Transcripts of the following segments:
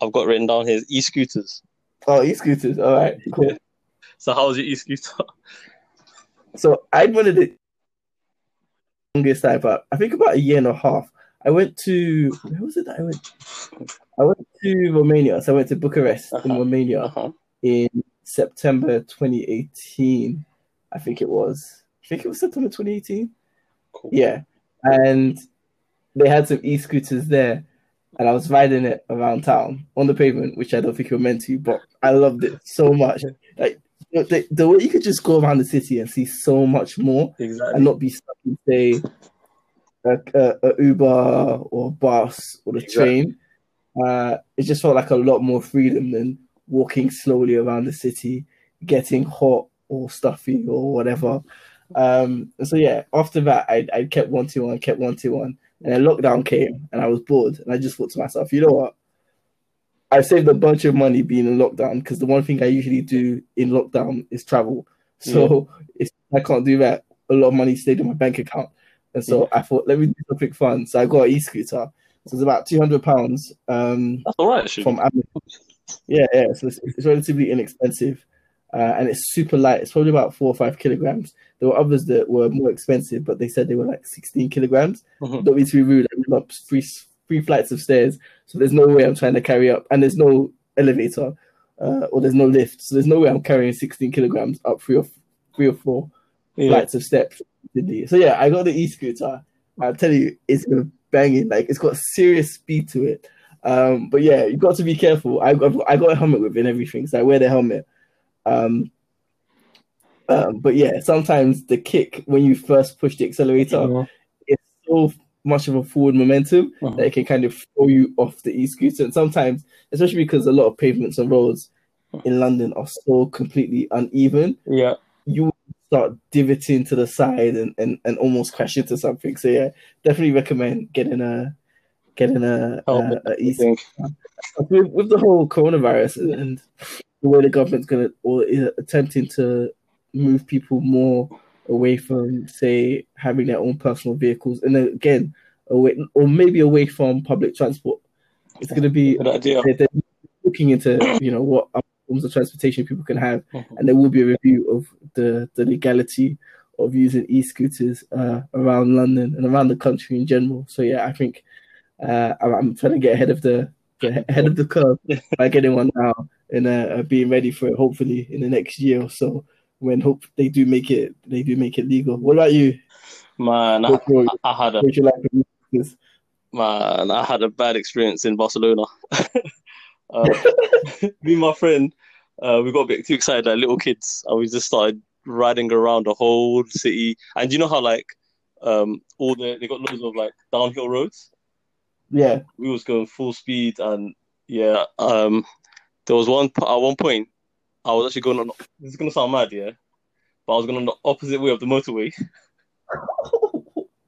I've got written down here e-scooters. Oh, e-scooters. All right, cool. So how was your e-scooter? So I wanted it longest time, but I think about a year and a half. I went to where was it that I went? I went to Romania. So I went to Bucharest in Uh-huh. Romania Uh-huh. in September 2018. I think it was. I think it was September 2018. Cool. Yeah, and they had some e-scooters there, and I was riding it around town on the pavement, which I don't think you're meant to, but I loved it so much. Like the, the way you could just go around the city and see so much more, Exactly. and not be stuck in say a, a, a Uber or a bus or the train. Uh, it just felt like a lot more freedom than walking slowly around the city, getting hot or stuffy or whatever. Um, so yeah, after that, I, I kept wanting one, kept wanting one, and then lockdown came, and I was bored, and I just thought to myself, you know what? I saved a bunch of money being in lockdown because the one thing I usually do in lockdown is travel. So if I can't do that, a lot of money stayed in my bank account. And so I thought, let me do something fun. So I got an e-scooter. So it's about two hundred pounds um, That's all right. Actually. from Amazon. Yeah, yeah. So it's, it's relatively inexpensive, uh, and it's super light. It's probably about four or five kilograms. There were others that were more expensive, but they said they were like sixteen kilograms. Mhm. Don't mean to be rude. I went up three three flights of stairs, so there's no way I'm trying to carry up, and there's no elevator, uh, or there's no lift, so there's no way I'm carrying sixteen kilograms up three or three or four Yeah. flights of steps. So yeah, I got the e-scooter. I'll tell you, it's banging. Like it's got serious speed to it. Um, but yeah, you've got to be careful. I got I got a helmet with it and everything, so I wear the helmet. Um, um, but yeah, sometimes the kick when you first push the accelerator, Mhm. it's so much of a forward momentum Mhm. that it can kind of throw you off the e-scooter. And sometimes, especially because a lot of pavements and roads in London are so completely uneven, Yeah. you start divoting to the side and, and, and almost crash into something. So yeah, definitely recommend getting a getting a, a, Helmet, a I e- think. with, with the whole coronavirus and the way the government's gonna or is attempting to move people more away from say having their own personal vehicles and then again away or maybe away from public transport. It's gonna be Good idea. they're, they're looking into you know what forms of transportation people can have, Mhm. and there will be a review of the the legality of using e-scooters uh, around London and around the country in general. So yeah, I think uh, I'm, I'm trying to get ahead of the ahead of the curve by getting one now and uh, being ready for it. Hopefully in the next year or so, when hope they do make it they do make it legal. What about you? Man, I, What's I had a what's your life with e-scooters? man, I had a bad experience in Barcelona. uh, me and my friend, uh, we got a bit too excited like little kids, and we just started riding around the whole city. And you know how like um all the they got loads of like downhill roads. Yeah, We was going full speed, and yeah, um, there was one at one point I was actually going on. This is gonna sound mad, yeah, but I was going on the opposite way of the motorway.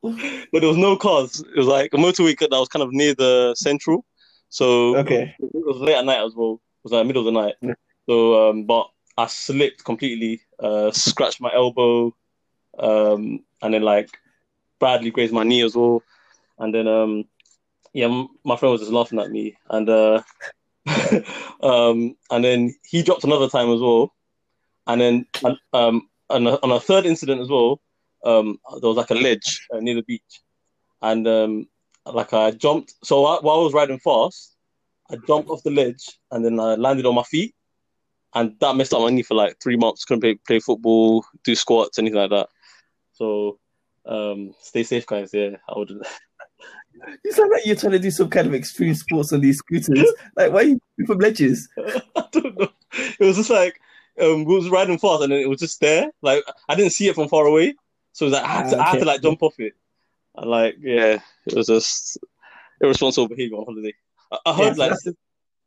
but there was no cars. It was like a motorway that was kind of near the central. So okay. it was late at night as well. It was like middle of the night. Yeah. So um, but I slipped completely, uh, scratched my elbow, um, and then like badly grazed my knee as well. And then um, yeah, my friend was just laughing at me, and uh, um, and then he dropped another time as well. And then um, on a, on a third incident as well, um, there was like a ledge uh, near the beach, and um, like I jumped. So while while I was riding fast, I jumped off the ledge and then I landed on my feet, and that messed up my knee for like three months. Couldn't play, play football, do squats, anything like that. So um, stay safe, guys. Yeah, I would. You sound like you're trying to do some kind of extreme sports on these scooters. like, why are you from ledges? I don't know. It was just like um, we was riding fast, and then it was just there. Like I didn't see it from far away, so it was like I had to, I had to like jump off it. And like yeah, it was just irresponsible behavior on holiday. I, I heard Yeah, like so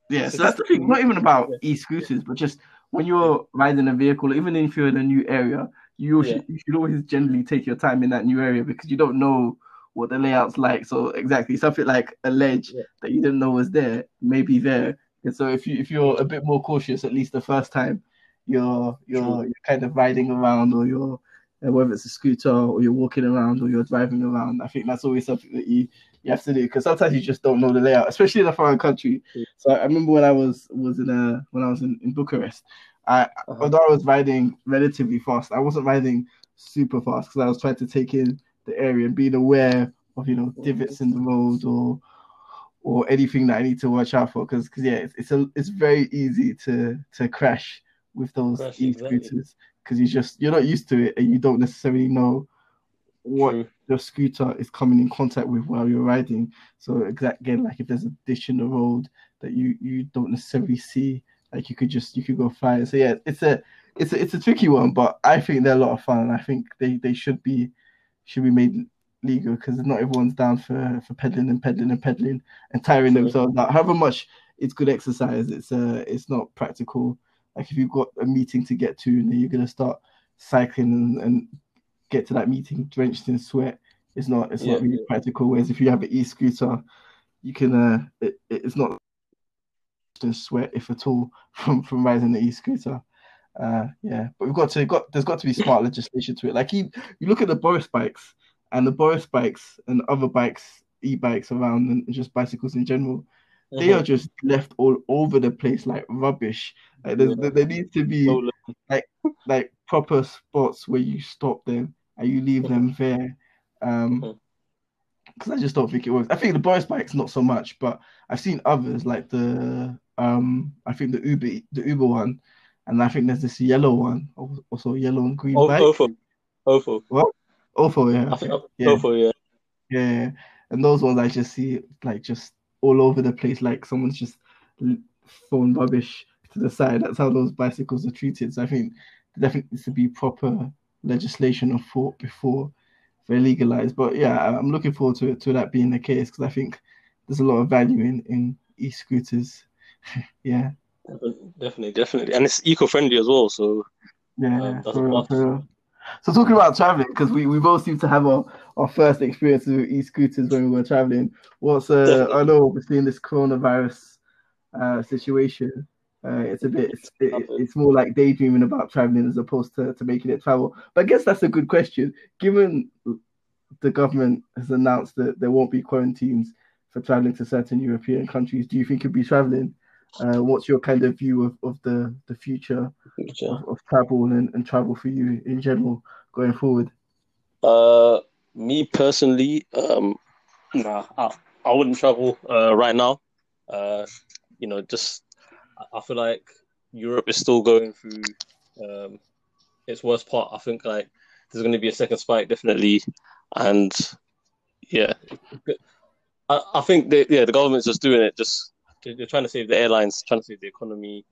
Yeah, so that's the thing. Not even about e-scooters, but just when you're riding a vehicle, even if you're in a new area, you Yeah. should you should always generally take your time in that new area because you don't know what the layout's like. So exactly, something like a ledge Yeah. that you didn't know was there may be there. And so if you if you're a bit more cautious, at least the first time, you're you're True. you're kind of riding around or you're uh, whether it's a scooter or you're walking around or you're driving around. I think that's always something that you you have to do because sometimes you just don't know the layout, especially in a foreign country. So I remember when I was was in a when I was in, in Bucharest, I uh-huh. although I was riding relatively fast, I wasn't riding super fast because I was trying to take in the area and being aware of you know divots in the road or or anything that I need to watch out for because because yeah it's it's, a, it's very easy to to crash with those e-scooters because you just you're not used to it and you don't necessarily know what True. your scooter is coming in contact with while you're riding. So again, like if there's a ditch in the road that you you don't necessarily see, like you could just you could go fly. So yeah, it's a it's a, it's a tricky one, but I think they're a lot of fun. And I think they they should be should be made legal because not everyone's down for for pedaling and pedaling and pedaling and tiring themselves out. However much it's good exercise, it's uh it's not practical. Like if you've got a meeting to get to and you're gonna start cycling and, and get to that meeting drenched in sweat, it's not it's yeah, not really practical. Whereas if you have an e-scooter, you can uh it, it's not in sweat if at all from from riding the e-scooter. Uh, yeah, but we've got to got there's got to be smart legislation to it. Like you, you look at the Boris bikes and the Boris bikes and other bikes, e-bikes around, and just bicycles in general. Mm-hmm. They are just left all over the place like rubbish. Like yeah. there needs to be like like proper spots where you stop them and you leave them there. Um, because I just don't think it works. I think the Boris bike's not so much, but I've seen others like the um I think the Uber the Uber one, and I think there's this yellow one, also yellow and green oh, bike. Ofo. Oh, Ofo. Oh, what? Oh, Ofo, yeah. I think yeah. Ofo, yeah. Yeah, and those ones I just see like just all over the place, like someone's just thrown rubbish to the side. That's how those bicycles are treated. So I think there definitely needs to be proper legislation or thought before they're legalized. But yeah, I'm looking forward to to that being the case because I think there's a lot of value in in e-scooters. yeah. Definitely, definitely, and it's eco-friendly as well. So yeah, uh, for, so talking about traveling, because we, we both seem to have our, our first experiences with e-scooters when we were traveling. What's uh, I know obviously in this coronavirus uh, situation, uh, it's a bit it's, it, it's more like daydreaming about traveling as opposed to, to making it travel. But I guess that's a good question, given the government has announced that there won't be quarantines for traveling to certain European countries. Do you think you'll be traveling? Uh, what's your kind of view of, of the, the future, future. Of, of, travel and, and travel for you in general going forward? Uh, me personally, um, nah, I, I wouldn't travel uh, right now. Uh, you know, just I feel like Europe is still going through um, its worst part. I think like there's going to be a second spike definitely, and yeah, I, I think that yeah the government's just doing it just they're trying to save the airlines, trying to save the economy.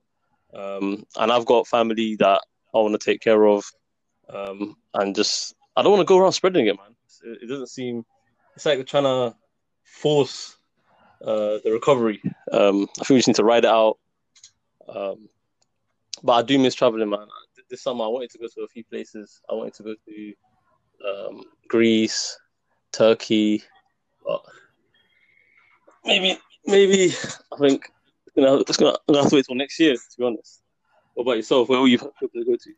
Um, and I've got family that I want to take care of, um, and just I don't want to go around spreading it, man. It, it doesn't seem. It's like they're trying to force uh, the recovery. Um, I think we just need to ride it out. Um, but I do miss traveling, man. This summer I wanted to go to a few places. I wanted to go to um, Greece, Turkey, but maybe maybe I think you know it's gonna, I'm gonna have to wait till next year. To be honest. What about yourself? Where will you hope to go to?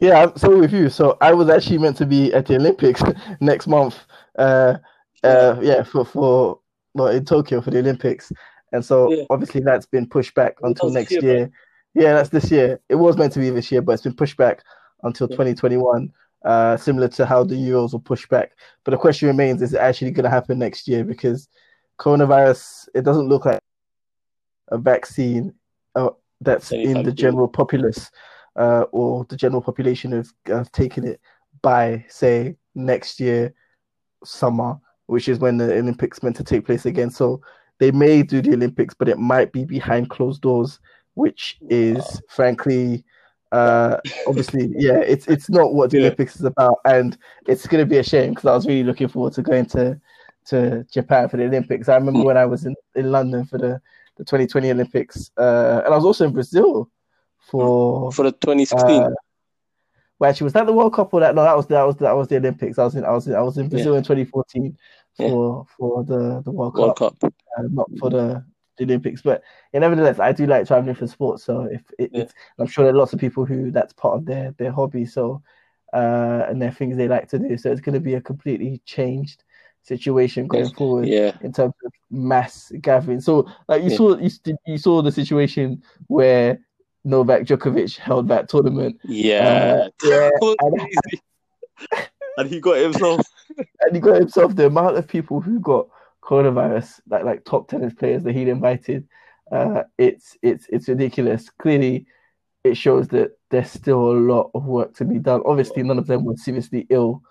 Yeah, so with you. So I was actually meant to be at the Olympics next month. Uh, uh, yeah, for for well, in Tokyo for the Olympics, and so yeah. obviously that's been pushed back until next year. year. Yeah, that's this year. It was meant to be this year, but it's been pushed back until yeah. 2021. Uh, similar to how the Euros were pushed back. But the question remains: Is it actually going to happen next year? Because coronavirus, it doesn't look like a vaccine uh, that's in the general populace uh, or the general population have, have taken it by, say, next year summer, which is when the Olympics meant to take place again. So they may do the Olympics, but it might be behind closed doors, which is frankly uh obviously yeah it's it's not what the yeah. olympics is about and it's going to be a shame because i was really looking forward to going to to Japan for the Olympics. I remember when I was in, in London for the, the 2020 Olympics, uh, and I was also in Brazil for for the 2016. Uh, well, actually, was that the World Cup or that? No, that was that was that was the Olympics. I was in I was in, I was in Brazil yeah. in 2014 for yeah. for the the World, World Cup, Cup. Uh, not for the, the Olympics. But yeah, nevertheless, I do like traveling for sports. So if it, yeah. I'm sure there are lots of people who that's part of their their hobby. So uh, and their things they like to do. So it's going to be a completely changed situation going forward Yeah. in terms of mass gathering. So, like you Yeah. saw, you, you saw the situation where Novak Djokovic held that tournament, Yeah. Uh, yeah, and- and he got himself. and he got himself the amount of people who got coronavirus, like like top tennis players that he'd invited. Uh, it's it's it's ridiculous. Clearly, it shows that there's still a lot of work to be done. Obviously, none of them were seriously ill,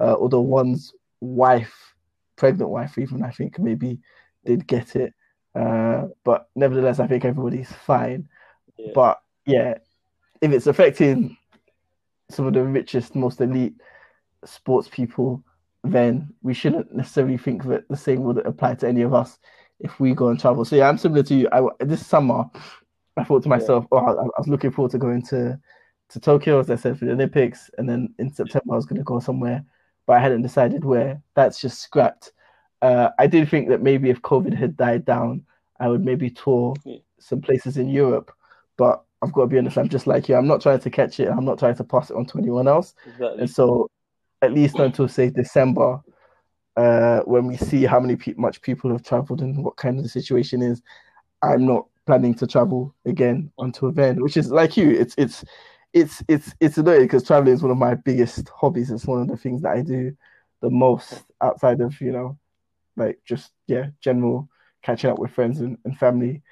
uh, although one's wife, pregnant wife, even I think maybe did get it. Uh, but nevertheless, I think everybody's fine. Yeah. But yeah, if it's affecting some of the richest, most elite sports people, then we shouldn't necessarily think that the same would apply to any of us if we go and travel. So yeah, I'm similar to you. I this summer, I thought to myself, oh, I, I was looking forward to going to to Tokyo, as I said, for the Olympics, and then in September I was going to go somewhere, but I hadn't decided where. That's just scrapped. Uh, I did think that maybe if COVID had died down, I would maybe tour Yeah. some places in Europe, but I've got to be honest, I'm just like you. I'm not trying to catch it. I'm not trying to pass it on to anyone else. Exactly. And so, at least until say December, uh, when we see how many pe- much people have traveled and what kind of the situation is, I'm not planning to travel again until then. Which is like you, it's it's it's it's it's annoying because traveling is one of my biggest hobbies. It's one of the things that I do the most outside of you know, like just yeah, general catching up with friends and, and family.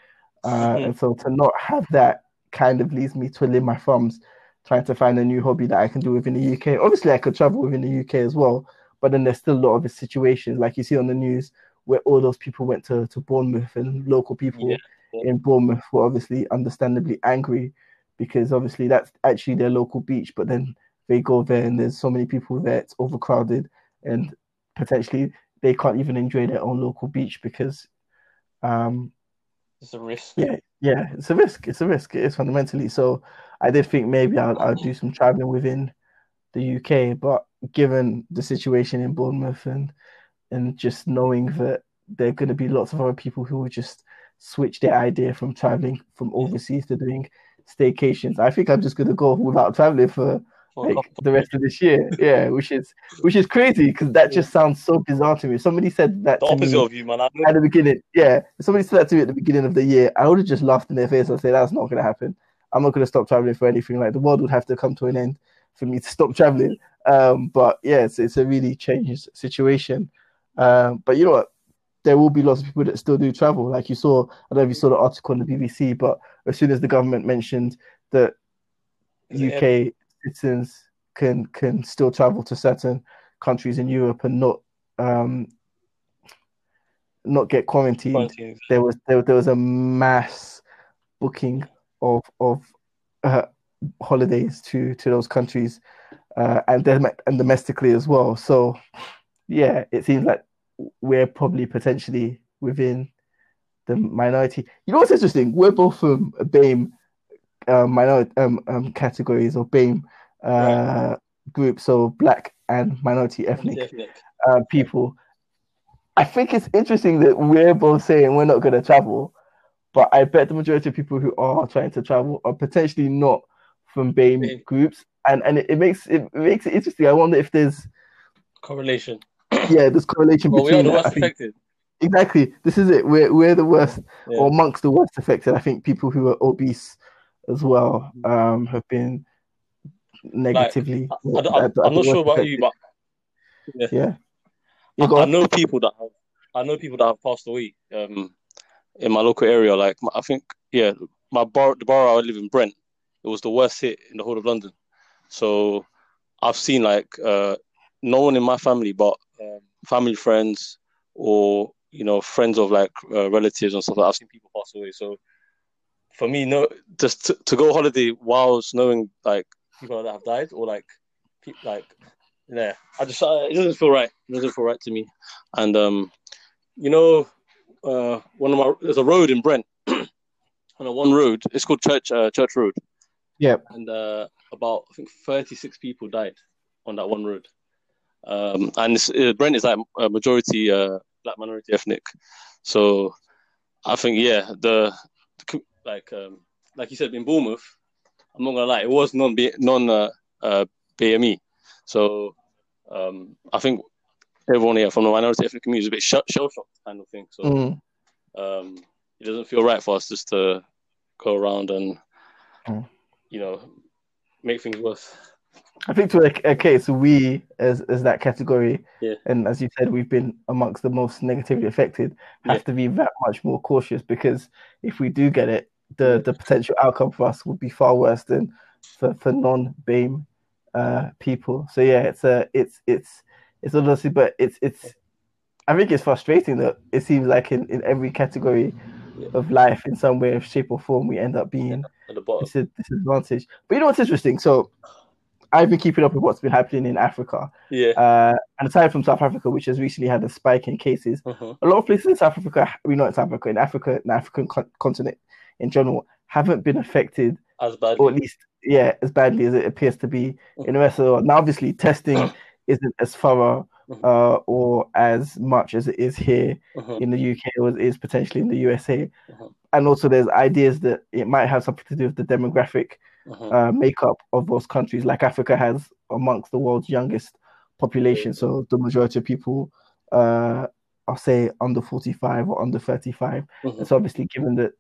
Uh, Mhm. and so to not have that kind of leaves me twiddling my thumbs trying to find a new hobby that I can do within the UK. Obviously, I could travel within the UK as well, but then there's still a lot of situations, like you see on the news, where all those people went to, to Bournemouth and local people yeah. in Bournemouth were obviously understandably angry because obviously that's actually their local beach, but then they go there and there's so many people there, it's overcrowded, and potentially they can't even enjoy their own local beach because um, It's a risk. yeah, yeah, it's a risk. It's a risk. It is fundamentally. So I did think maybe I'll, I'll do some traveling within the UK, but given the situation in Bournemouth and and just knowing that there are going to be lots of other people who will just switch their idea from traveling from overseas to doing staycations, I think I'm just going to go without traveling for like the rest of this year. Yeah, which is which is crazy because that just sounds so bizarre to me. Somebody said that the to opposite me of you, man. At the beginning, yeah. If somebody said that to me at the beginning of the year, I would have just laughed in their face and say, "That's not going to happen. I'm not going to stop traveling for anything. Like the world would have to come to an end for me to stop traveling." Um, but yeah, it's, it's a really changed situation. Um, but you know what? There will be lots of people that still do travel. Like you saw, I don't know if you saw the article on the BBC, but as soon as the government mentioned that UK citizens can can still travel to certain countries in Europe and not um not get quarantined quarantine? there was there, there was a mass booking of of uh, holidays to to those countries uh, and dom- and domestically as well. So yeah, it seems like we're probably potentially within the minority. You know what's interesting? We're both from BAME uh, minority um, um, categories or BAME uh, group, so black and minority ethnic Ethnic. uh, people. I think it's interesting that we're both saying we're not going to travel, but I bet the majority of people who are trying to travel are potentially not from BAME BAME. groups, and and it, it makes it, makes it interesting. I wonder if there's Correlation. Yeah, this correlation Well, we are between the worst affected. exactly. This is it. We're we're the worst Yeah. or amongst the worst affected. I think people who are obese as well um, have been negatively. I, I, I'm not sure about you, but affected. yeah. You I, I know people that have, I know people that have passed away um, in my local area. Like I think, yeah, my bar, the borough I live in, Brent, it was the worst hit in the whole of London. So I've seen like uh, no one in my family, but um, family friends or you know friends of like uh, relatives and stuff. Like, I've seen people pass away. So for me, no, just to, to go holiday whilst knowing like people that have died or like like yeah, I just uh, it doesn't feel right. It doesn't feel right to me. And um, you know, uh, one of my there's a road in Brent, on one road it's called Church uh, Church Road. Yeah. And uh, about I think 36 people died on that one road. Um, and uh, Brent is like a majority uh, black minority ethnic. So I think yeah, the, the like um, like you said in Bournemouth, I'm not gonna lie, it was non non uh, uh, BME. So um, I think everyone here from the minority ethnic community is a bit shell shocked kind of thing. So Mm. um, it doesn't feel right for us just to go around and Mm. you know make things worse. I think to a, a case we as as that category, Yeah. and as you said, we've been amongst the most negatively affected. Have Yeah. to be that much more cautious because if we do get it, the the potential outcome for us would be far worse than for for non BAME uh, people. So yeah, it's a it's it's it's honestly, but it's it's. I think it's frustrating that it seems like in, in every category Yeah. of life, in some way, shape, or form, we end up being At the bottom, it's a disadvantage. But you know what's interesting? So I've been keeping up with what's been happening in Africa. yeah. Uh, and aside from South Africa, which has recently had a spike in cases, Uh-huh. a lot of places in South Africa, we know in South Africa, in Africa, in the African con- continent in general, haven't been affected, As bad. or at least, yeah, as badly as it appears to be in the rest of the world. Now, obviously, testing isn't as thorough uh, or as much as it is here Uh-huh. in the UK or it is potentially in the USA. Uh-huh. And also, there's ideas that it might have something to do with the demographic Uh-huh. uh, makeup of those countries. Like Africa has amongst the world's youngest population, so the majority of people, uh, I'll say, under 45 or under 35. Mhm. It's obviously given that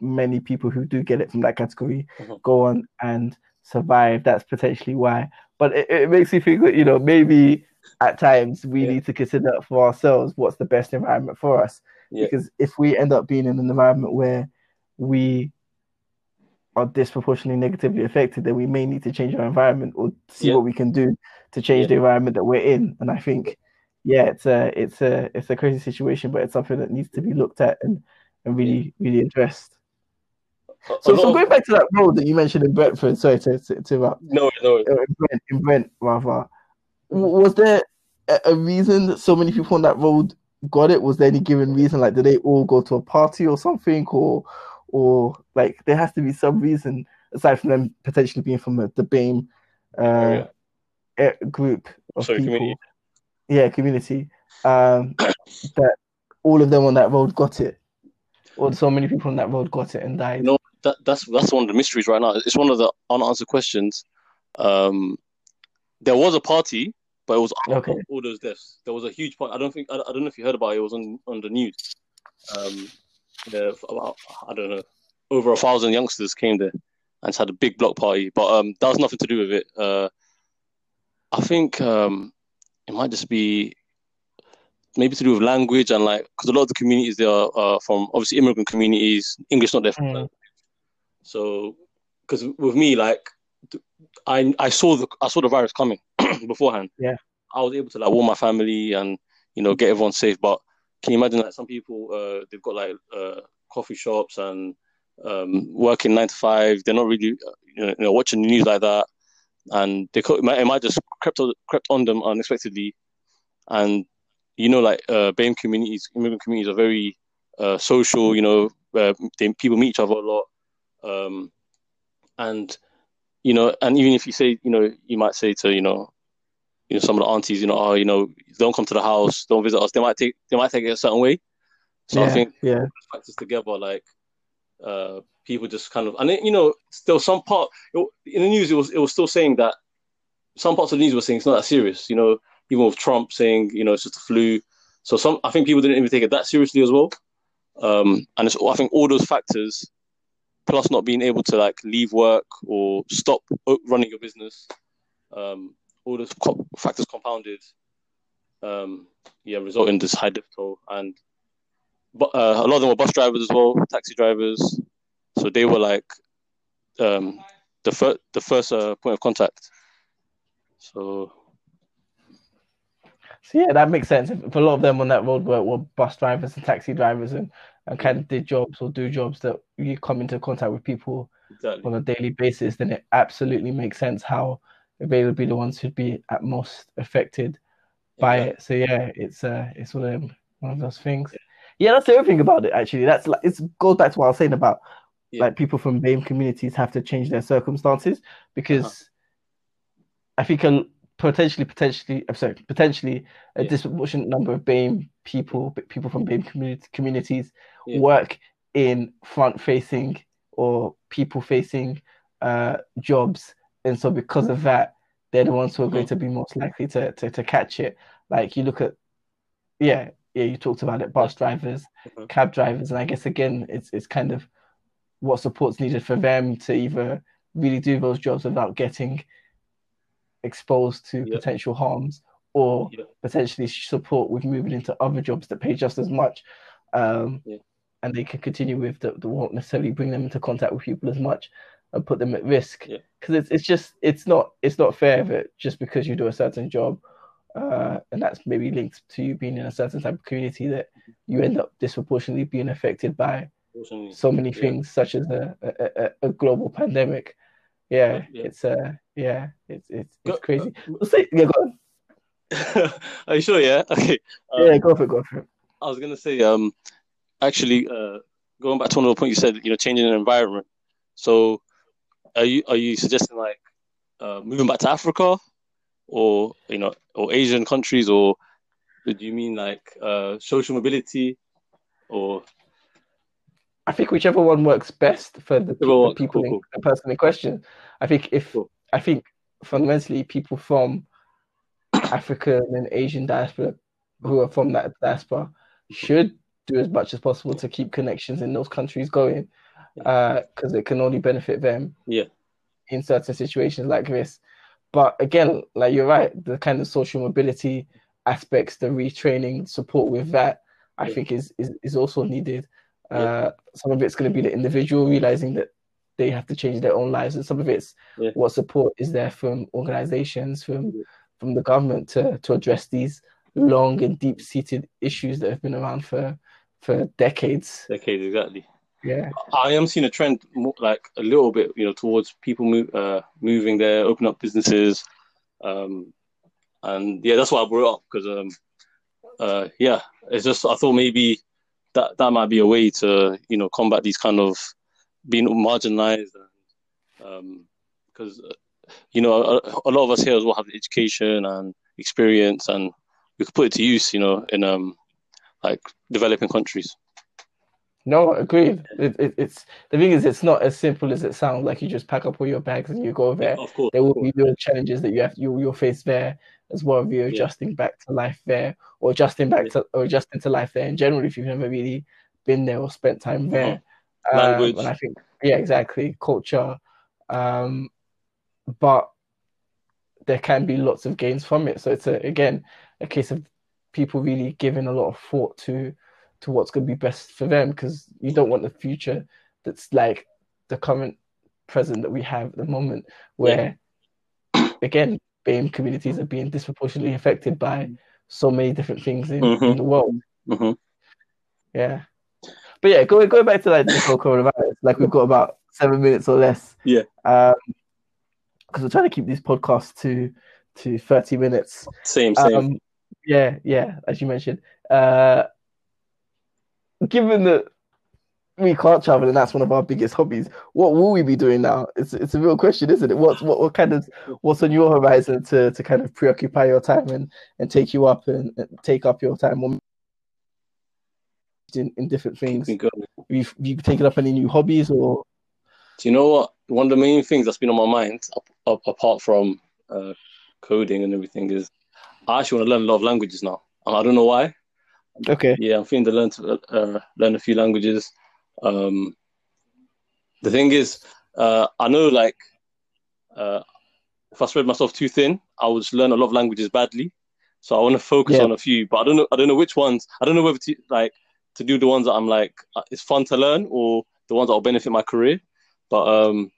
many people who do get it from that category Mhm. go on and survive. That's potentially why. But it, it makes me think that you know maybe at times we Yeah. need to consider for ourselves what's the best environment for us. Yeah. Because if we end up being in an environment where we are disproportionately negatively affected, then we may need to change our environment or see Yeah. what we can do to change Yeah. the environment that we're in. And I think, yeah, it's a it's a it's a crazy situation, but it's something that needs to be looked at and and really really addressed. A- a So, so of- going back to that road that you mentioned in Brentford, sorry to to, to uh, no, no. in Brent, in Brent rather, was there a, a reason that so many people on that road got it? Was there any given reason? Like, did they all go to a party or something, or or like there has to be some reason aside from them potentially being from the, the BAME uh, Area. eh, group of Sorry, people, community. yeah, community, um, that all of them on that road got it, or so many people on that road got it and died. No, that that's that's one of the mysteries right now. It's one of the unanswered questions. Um, there was a party, but it was Okay. all those deaths. There was a huge party. I don't think I, I don't know if you heard about it. It was on on the news. Um, there about I don't know over a thousand youngsters came there and had a big block party, but um, that was nothing to do with it. Uh, I think um, it might just be maybe to do with language and like because a lot of the communities there are uh, from obviously immigrant communities, English not their first Mm. language. So, because with me, like, I I saw the I saw the virus coming beforehand. Yeah. I was able to like warn my family and you know get everyone safe. But can you imagine that some people uh, they've got like uh, coffee shops and um, working nine to five. They're not really uh, you know, you know watching the news like that, and they could, it, might, it might just crept on, crept on them unexpectedly, and you know like uh, BAME communities, immigrant communities are very uh, social. You know, they, people meet each other a lot, um, and you know, and even if you say, you know, you might say to you know, you know, some of the aunties, you know, oh, you know, don't come to the house, don't visit us. They might take they might take it a certain way. So I think yeah, factors together, like uh, people just kind of, and then, you know, still some part in the news, it was it was still saying that some parts of the news were saying it's not that serious. You know, even with Trump saying, you know, it's just a flu. So some, I think people didn't even take it that seriously as well. Um, and it's, I think all those factors, plus not being able to like leave work or stop running your business, um, all those co- factors compounded, um, yeah, result in this high death toll. And but uh, a lot of them were bus drivers as well, taxi drivers. So they were like um, the first the first uh, point of contact. So So yeah, that makes sense. If, a lot of them on that road were, were bus drivers and taxi drivers and, and kind of did jobs or do jobs that you come into contact with people exactly, on a daily basis, then it absolutely makes sense how they would be the ones who'd be at most affected by exactly. it. So yeah, it's uh it's one of them, one of those things. Yeah, that's the other thing about it actually. That's like it goes back to what I was saying about Yeah. like people from BAME communities have to change their circumstances because Uh-huh. I think a potentially potentially I'm sorry, potentially a disproportionate number of BAME people people from BAME community, communities Yeah. work in front facing or people facing uh jobs and so because of that they're the ones who are going to be most likely to, to, to catch it. Like you look at, yeah, yeah, you talked about it, bus drivers, Mhm. cab drivers, and I guess again, it's it's kind of what support's needed for them to either really do those jobs without getting exposed to Yeah. potential harms, or Yeah. potentially support with moving into other jobs that pay just as much, um, Yeah. and they can continue with. That won't necessarily bring them into contact with people as much and put them at risk. Yeah. Because it's it's just it's not it's not fair that just because you do a certain job, uh, and that's maybe linked to you being in a certain type of community that you end up disproportionately being affected by so many Yeah. things, such as a, a, a, global pandemic. Yeah, Yeah. it's uh, yeah, it's it's Go- crazy. We'll say, yeah, go on. Are you sure? Yeah. Okay. Um, yeah, go for it, go for it. I was gonna say, um, actually, uh, going back to one of the points you said, you know, changing the environment. So, are you are you suggesting like uh, moving back to Africa, or you know, or Asian countries, or do you mean like uh, social mobility, or I think whichever one works best for the, Whichever the people, cool, in, the person in question. I think if Cool. I think fundamentally people from African and Asian diaspora who are from that diaspora should do as much as possible to keep connections in those countries going, because it can only benefit them. Yeah. In certain situations like this, but again, like you're right, the kind of social mobility aspects, the retraining support with that, I Yeah. think is is, is also needed. Yeah. Uh, some of it's going to be the individual realizing that they have to change their own lives, and some of it's Yeah. what support is there from organizations, from Yeah. from the government to to address these long and deep seated issues that have been around for for decades. decades exactly? Yeah, I am seeing a trend, more, like a little bit, you know, towards people move, uh, moving there, open up businesses, um, and yeah, that's why I brought up because, um, uh, yeah, it's just I thought maybe that that might be a way to, you know, combat these kind of being marginalized, and because you know a, a lot of us here as well have education and experience, and we could put it to use, you know, in um like developing countries. No, agreed. It, it, it's the thing is, it's not as simple as it sounds. Like you just pack up all your bags and you go there. Of course, there will be real challenges that you have you you'll face there as well if you're Yeah. adjusting back to life there or adjusting back to or adjusting to life there in general if you've never really been there or spent time there. Um, Language. and I think yeah, exactly. Culture. Um but there can be lots of gains from it. So it's a, again a case of people really giving a lot of thought to to what's going to be best for them because you don't want the future that's like the current present that we have at the moment where again BAME communities are being disproportionately affected by so many different things in, in Mhm. the world hmm yeah but yeah going, going back to like the whole coronavirus like we've got about seven minutes or less Yeah. um because we're trying to keep these podcasts to to 30 minutes Same, same. um, yeah, yeah, as you mentioned. Uh, given that we can't travel and that's one of our biggest hobbies, what will we be doing now? It's it's a real question, isn't it? What's what, what kind of what's on your horizon to, to kind of preoccupy your time and, and take you up and, and take up your time or in, in different things? You've you, have you taken up any new hobbies or Do you know what? One of the main things that's been on my mind, apart from uh, coding and everything, is I actually want to learn a lot of languages now. And I don't know why. Okay? Yeah, I'm feeling to learn to uh, learn a few languages. Um, the thing is, uh, I know like uh, if I spread myself too thin, I would learn a lot of languages badly. So I want to focus Yeah. on a few, but I don't know. I don't know which ones. I don't know whether to like to do the ones that I'm like uh, it's fun to learn or the ones that will benefit my career. But um,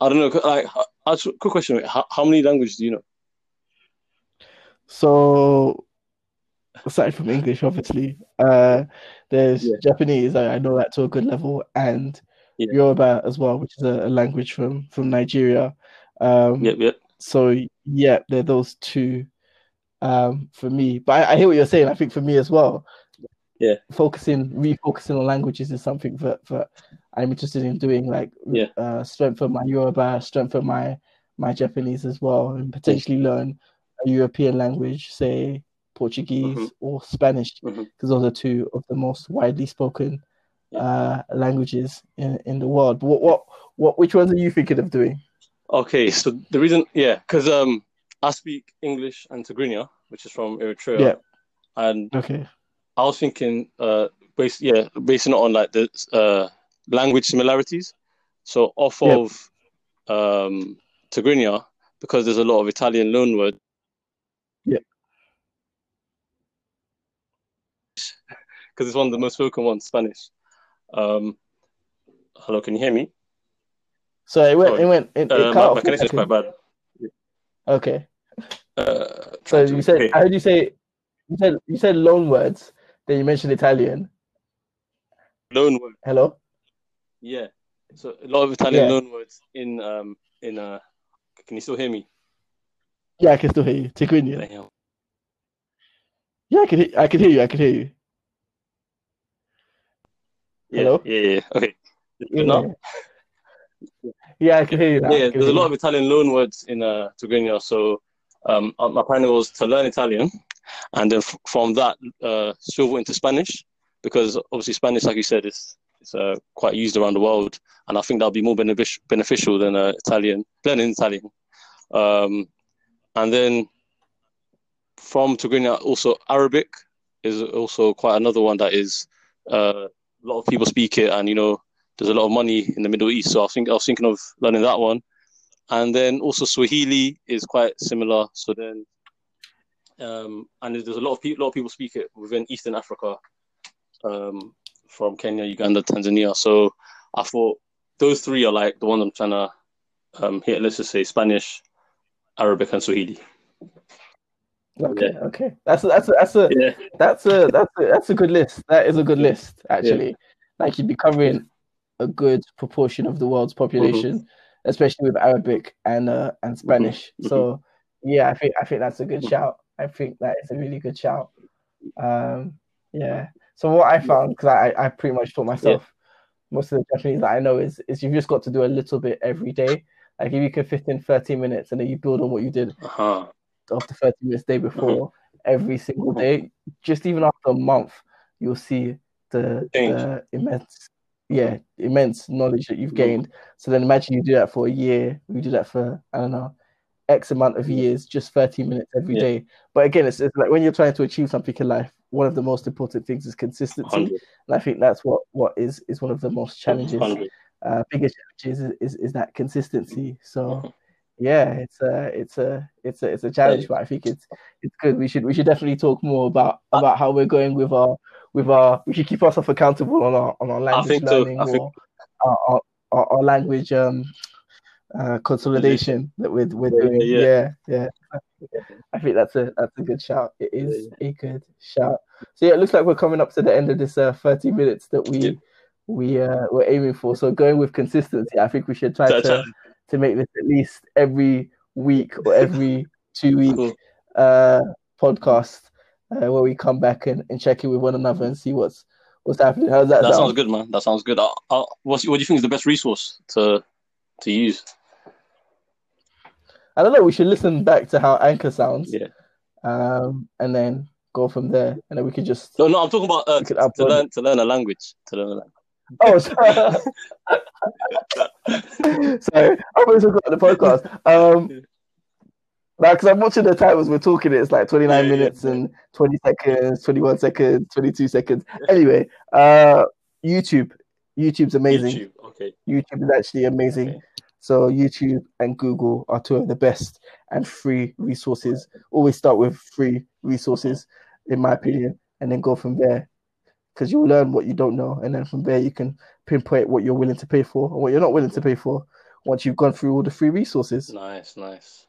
I don't know. Like, uh, quick question: how, how many languages do you know? So, aside from English, obviously, uh, there's Yeah. Japanese. I, I know that to a good level, and Yeah. Yoruba as well, which is a, a language from from Nigeria. Um, Yep, yep. So yeah, they're those two um, for me. But I, I hear what you're saying. I think for me as well. Yeah. Focusing, refocusing on languages is something that that I'm interested in doing. Like, Yeah. uh, strengthen my Yoruba, strengthen my my Japanese as well, and potentially learn a European language, say Portuguese Mhm. or Spanish, because those are two of the most widely spoken Yeah. uh, languages in in the world. What what what? Which ones are you thinking of doing? Okay, so the reason, yeah, because um, I speak English and Tigrinya, which is from Eritrea. Yeah. And Okay. I was thinking, uh, based yeah, basing it on like the uh language similarities. So off Yep. of um Tigrinya, because there's a lot of Italian loan words. Because it's one of the most spoken ones, Spanish. Um, hello, can you hear me? So it went. Sorry. It went. It, it Uh, my, my connection is quite bad. Okay. Uh, So you said. okay. I heard you say. You said. You said loan words. Then you mentioned Italian. loan word. Hello. Yeah. So a lot of Italian Yeah. loan words in um in uh. Can you still hear me? Yeah, I can still hear you. Tigrinya. Damn. Yeah, I can. Hear, I can hear you. I can hear you. Yeah, Hello? Yeah, yeah. Okay. Yeah. Good now? Yeah, I can hear you. Now. Yeah, there's a lot of Italian loan words in uh, Tigrinya. So um, uh, my plan was to learn Italian and then f- from that uh, swivel into Spanish because obviously Spanish, like you said, is is uh, quite used around the world, and I think that'll be more benefic- beneficial than uh, Italian learning Italian. Um, and then from Tigrinya, also Arabic is also quite another one that is uh, a lot of people speak it, and you know there's a lot of money in the Middle East. So I think I was thinking of learning that one, and then also Swahili is quite similar. So then, um, and there's a lot of people, lot of people speak it within Eastern Africa, um, from Kenya, Uganda, Tanzania. So I thought those three are like the ones I'm trying to um, hit. Let's just say Spanish, Arabic, and Swahili. Okay, okay. That's a, that's a, that's a Yeah, that's a that's a that's a good list. That is a good list, actually. Like you'd be covering a good proportion of the world's population, especially with Arabic and uh, and Spanish. mhm. So yeah, I think I think that's a good shout. I think that is a really good shout. Um, yeah. So what I found because I I pretty much taught myself most of the Japanese that I know is is you've just got to do a little bit every day. Like if you can fit in 30 minutes and then you build on what you did uh-huh. After 30 minutes day before every single day just even after a month you'll see the, the immense yeah immense knowledge that you've gained. So then imagine you do that for a year you do that for i don't know x amount of years just 30 minutes every Yeah. day. But again it's, it's like when you're trying to achieve something in life one of the most important things is consistency. 100, and i think that's what what is is one of the most challenges. 100. uh biggest challenges is, is, is that consistency. So Mhm. Yeah, it's a it's a it's a it's a challenge, but I think it's it's good. We should we should definitely talk more about about how we're going with our with our. We should keep ourselves accountable on our on our language so. learning I or our, our, our, our language um uh consolidation that we're we're doing. Yeah. Yeah, yeah. I think that's a that's a good shout. It is a good shout. So yeah, it looks like we're coming up to the end of this uh, thirty minutes that we Yeah. we uh we're aiming for. So going with consistency, I think we should try to to make this at least every week or every two week uh, podcast uh, where we come back and, and check in with one another and see what's what's happening. How's that, That sound? sounds good, man. That sounds good. I'll, I'll, what's, what do you think is the best resource to to use? I don't know. We should listen back to how Anchor sounds, Yeah. um, and then go from there, and then we could just. No, no, I'm talking about uh, to, to learn to learn a language. To learn a language. Oh, sorry. sorry. I was talking about the podcast. Um, like, because I'm watching the titles, we're talking. It's like 29 Yeah, yeah, minutes yeah. and 20 seconds, 21 seconds, 22 seconds. Anyway, uh, YouTube. YouTube's amazing. YouTube. Okay. YouTube is actually amazing. Okay. So YouTube and Google are two of the best and free resources. Always start with free resources, in my opinion, and then go from there. Because you'll learn what you don't know, and then from there you can pinpoint what you're willing to pay for and what you're not willing to pay for once you've gone through all the free resources. Nice, nice.